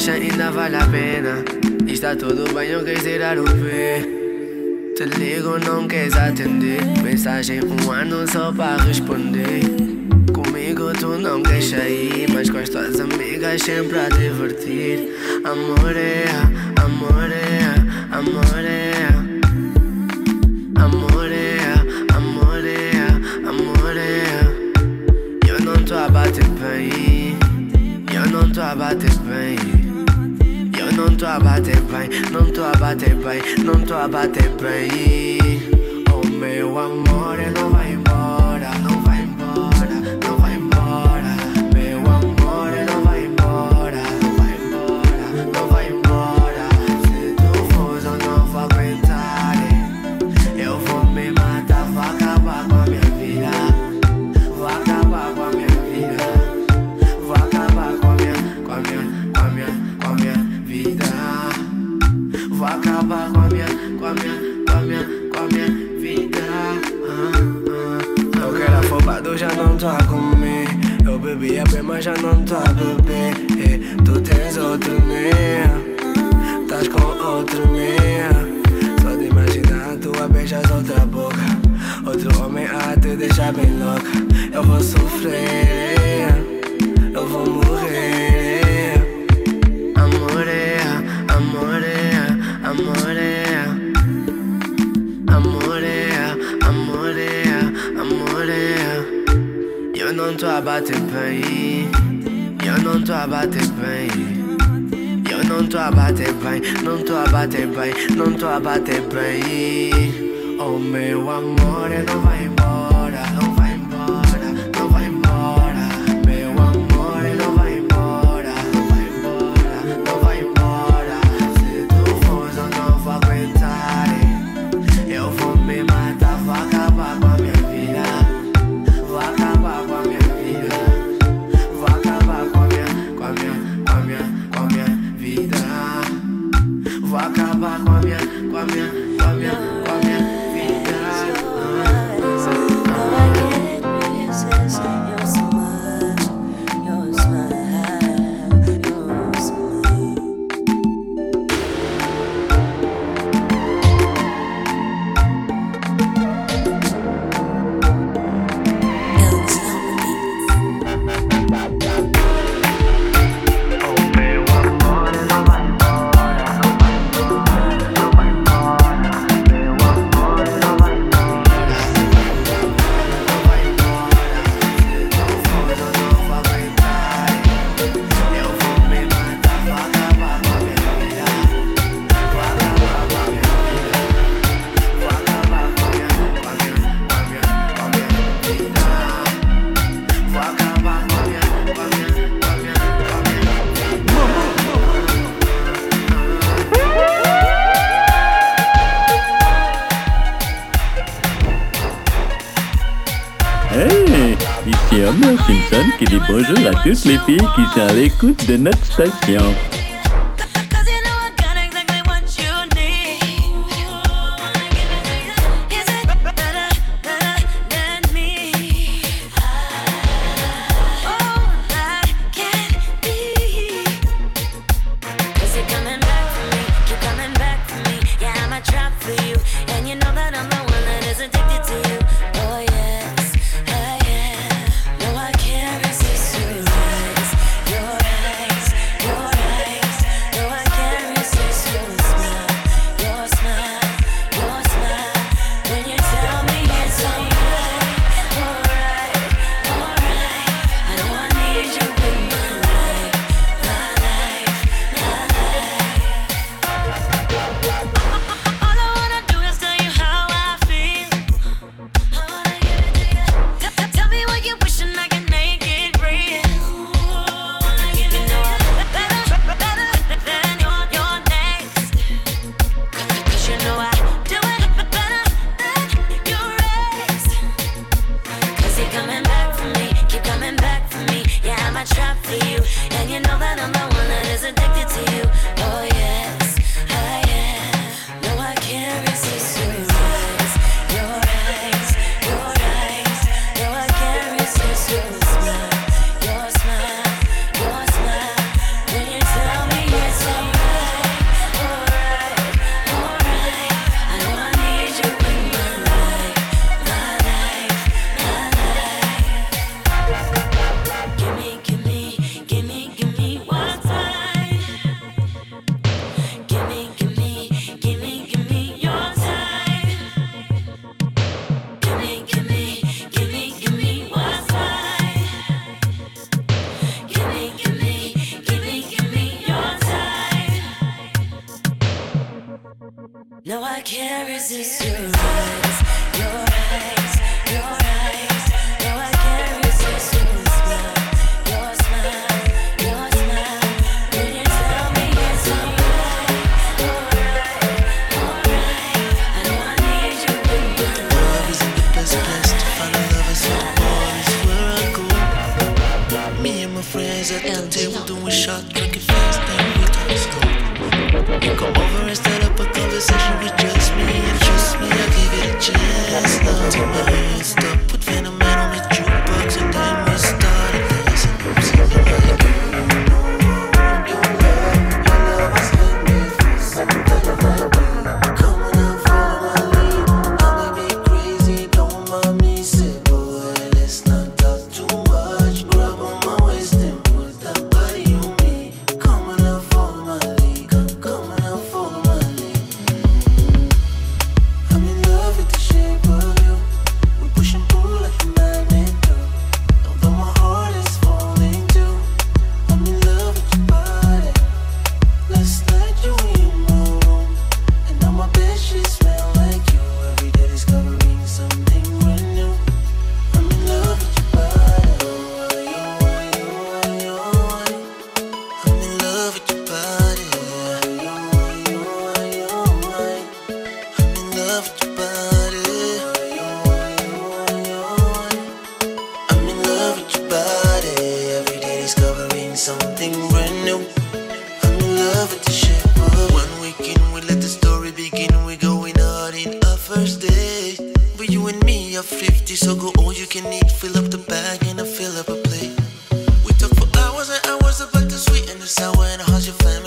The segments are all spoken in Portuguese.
deixa ainda vale a pena. Está tudo bem, eu quis tirar o pé. Te ligo, não queres atender. Mensagem um ano só para responder. Comigo tu não queres sair, mas com as tuas amigas sempre a divertir. Amor é, amor é, amor é. A bater bem. Eu não tô a bater bem. Não tô a bater bem. Não tô a bater bem. Oh meu amor, não vai acabar com a minha, com a minha, com a minha, com a minha vida. Eu que era afobado, já não a comer. Eu bebia bem, mas já não a beber. E tu tens outro meu, estás com outro meu. Só de imaginar tua beijas outra boca. Outro homem a te deixar bem louca. Eu vou sofrer, eu vou morrer. É, amor é. Amor é, amor é, amor é. Eu não tô a bater bem. Eu não tô a bater bem. Eu não tô a bater bem, não tô a bater bem, não tô a bater bem. Oh meu amor, não vai embora, Simpson qui dit bonjour à toutes les filles qui sont à l'écoute de notre station. But you and me are 50, so go all you can eat. Fill up the bag and I fill up a plate. We talk for hours and hours about the sweet and the sour and how's your family.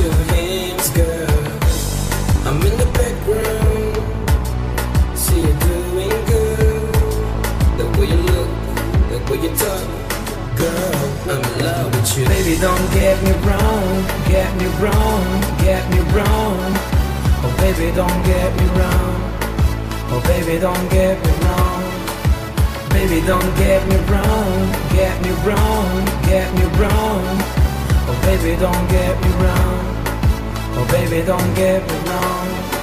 Your hands, girl. I'm in the see you doing good. You look, you talk, girl. I'm love with you. Baby, don't get me wrong, get me wrong, get me wrong. Oh, baby, don't get me wrong. Oh baby, don't get me wrong. Baby, don't get me wrong. Get me wrong. Get me wrong. Baby, don't get me wrong. Oh baby, don't get me wrong.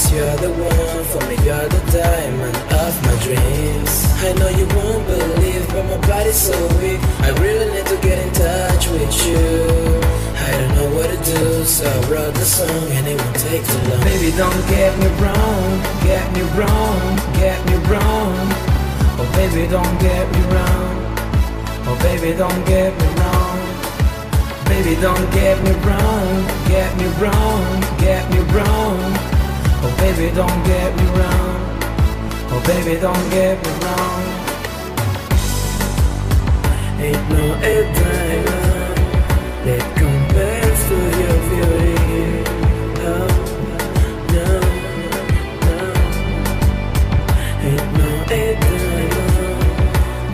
Guess you're the one for me. You're the diamond of my dreams. I know you won't believe, but my body's so weak. I really need to get in touch with you. I don't know what to do, so I wrote the song and it won't take too long. Baby, don't get me wrong, get me wrong, get me wrong. Oh, baby, don't get me wrong. Oh baby, don't get me wrong. Baby, don't get me wrong. Get me wrong. Get me wrong. Baby, don't get me wrong. Oh baby, don't get me wrong. Ain't no diamond that compares to your beauty. No, no, no. Ain't no diamond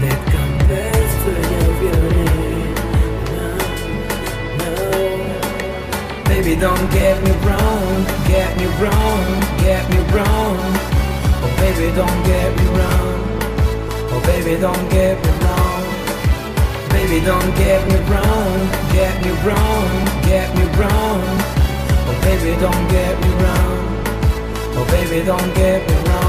that compares to your beauty. No, no. Baby, don't get me wrong, get me wrong, get me wrong. Oh, baby, don't get me wrong. Oh, baby, don't get me wrong. Baby, don't get me wrong, get me wrong, get me wrong. Oh, baby, don't get me wrong. Oh, baby, don't get me wrong.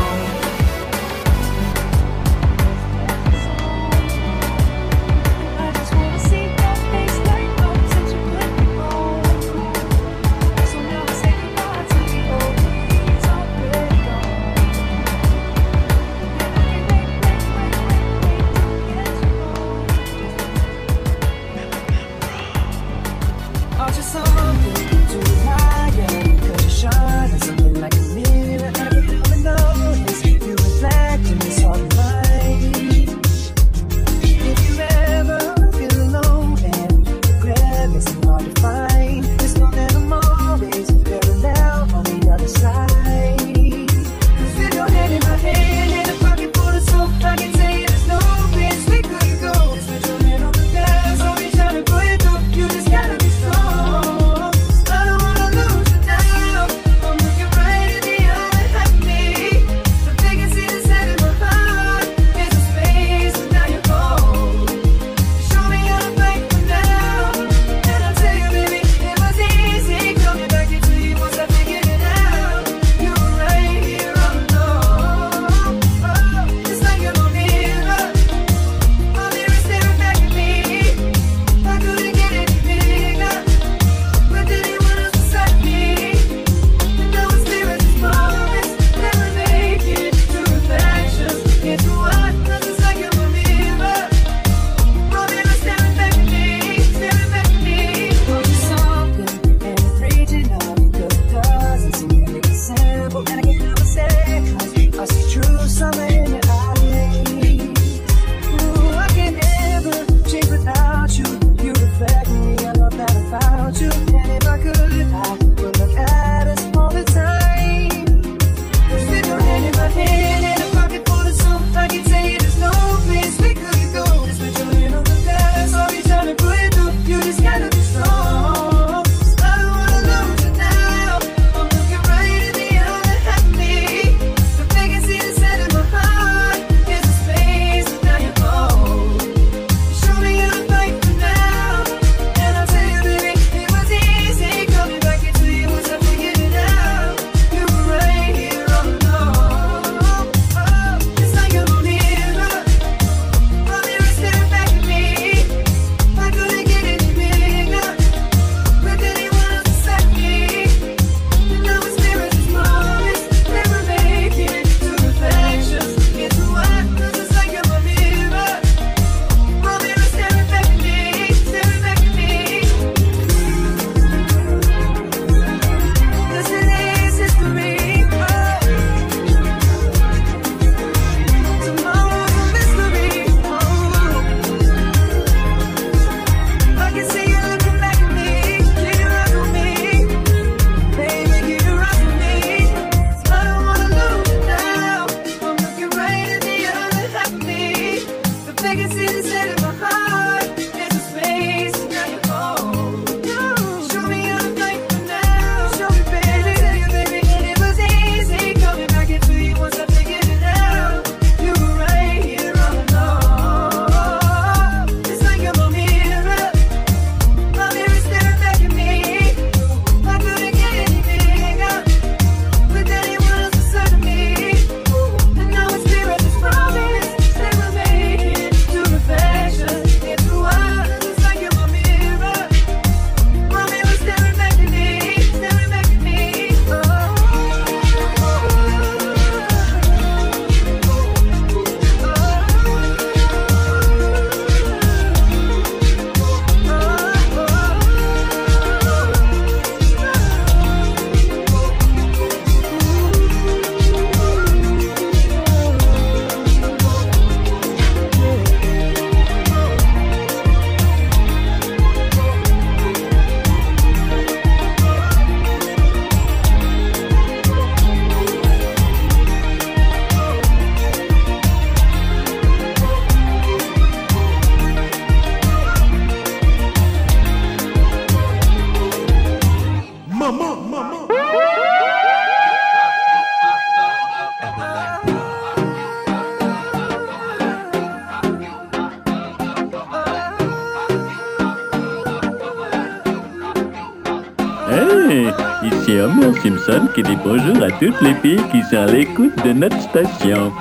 Simpson qui dit bonjour à toutes les filles qui sont à l'écoute de notre station.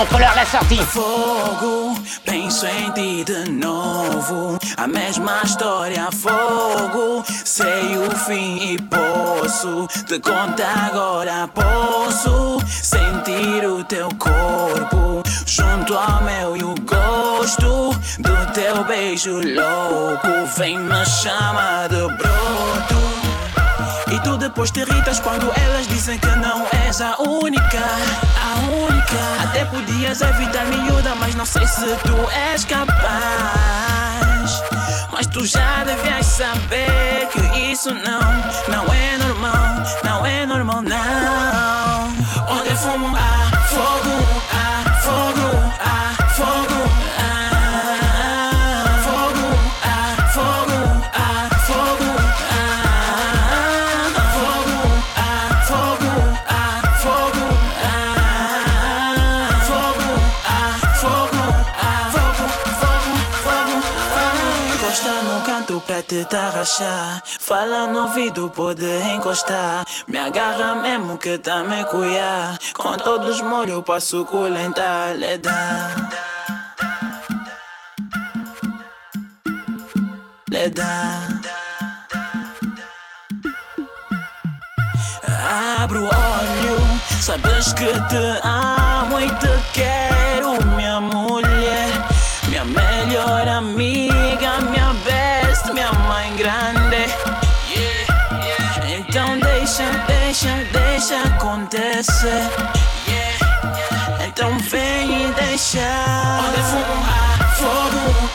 Montre-leur la sortie. Fogo, penso em ti de novo. A mesma história, fogo. Sei o fim e posso te contar agora. Posso sentir o teu corpo junto ao meu e o gosto do teu beijo louco. Vem me chamar de broto. E tu depois te irritas quando elas dizem que não és a única, a única. Até podias evitar miúda, mas não sei se tu és capaz. Mas tu já devias saber que isso não, não é normal, não é normal não. Onde fumo há fogo, há fogo, há fogo, tarrachar. Fala no ouvido, pode encostar. Me agarra mesmo que tá me cuiar. Com todos molhos eu passo colentar. Le dá. Le dá. Abro o olho, sabes que te amo e te quero, se acontece. Então vem e deixa. Olha, fumo, fogo.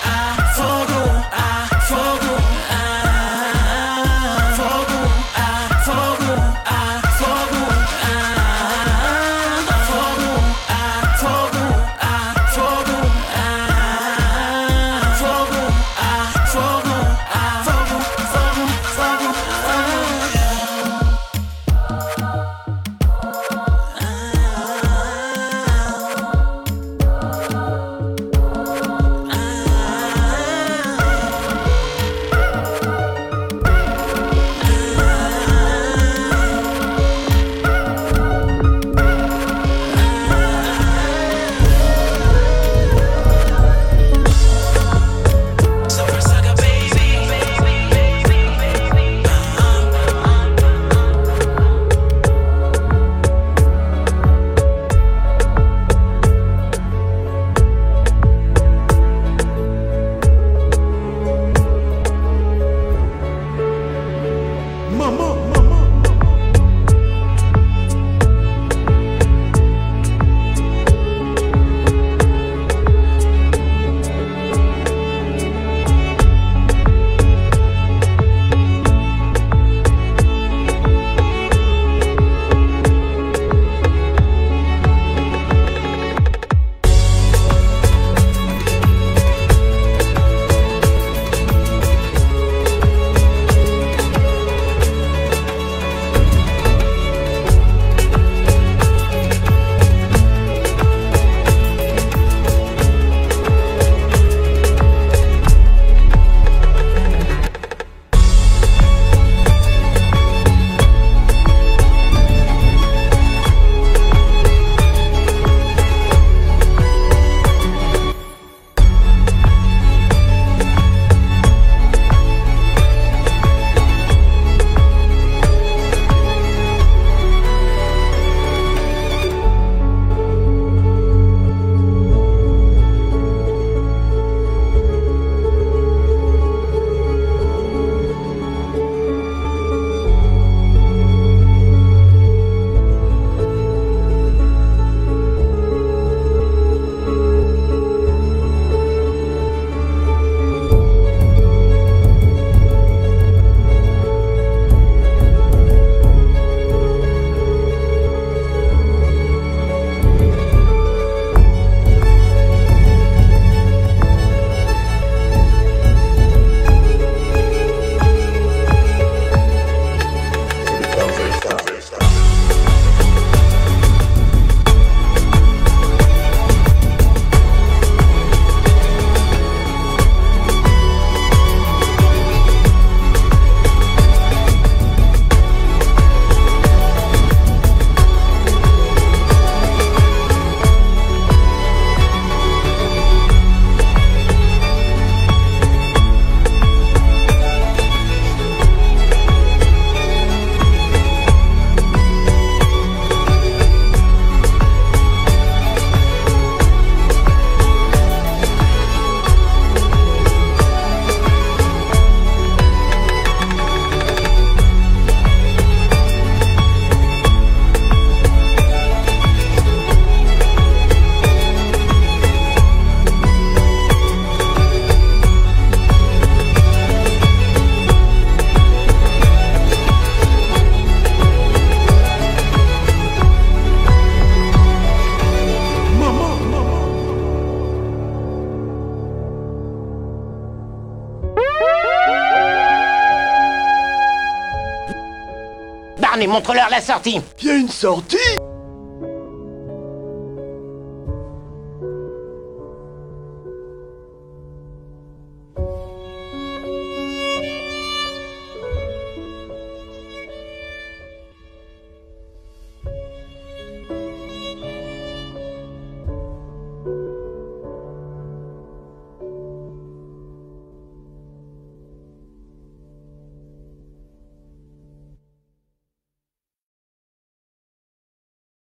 Montre-leur la sortie. Y a une sortie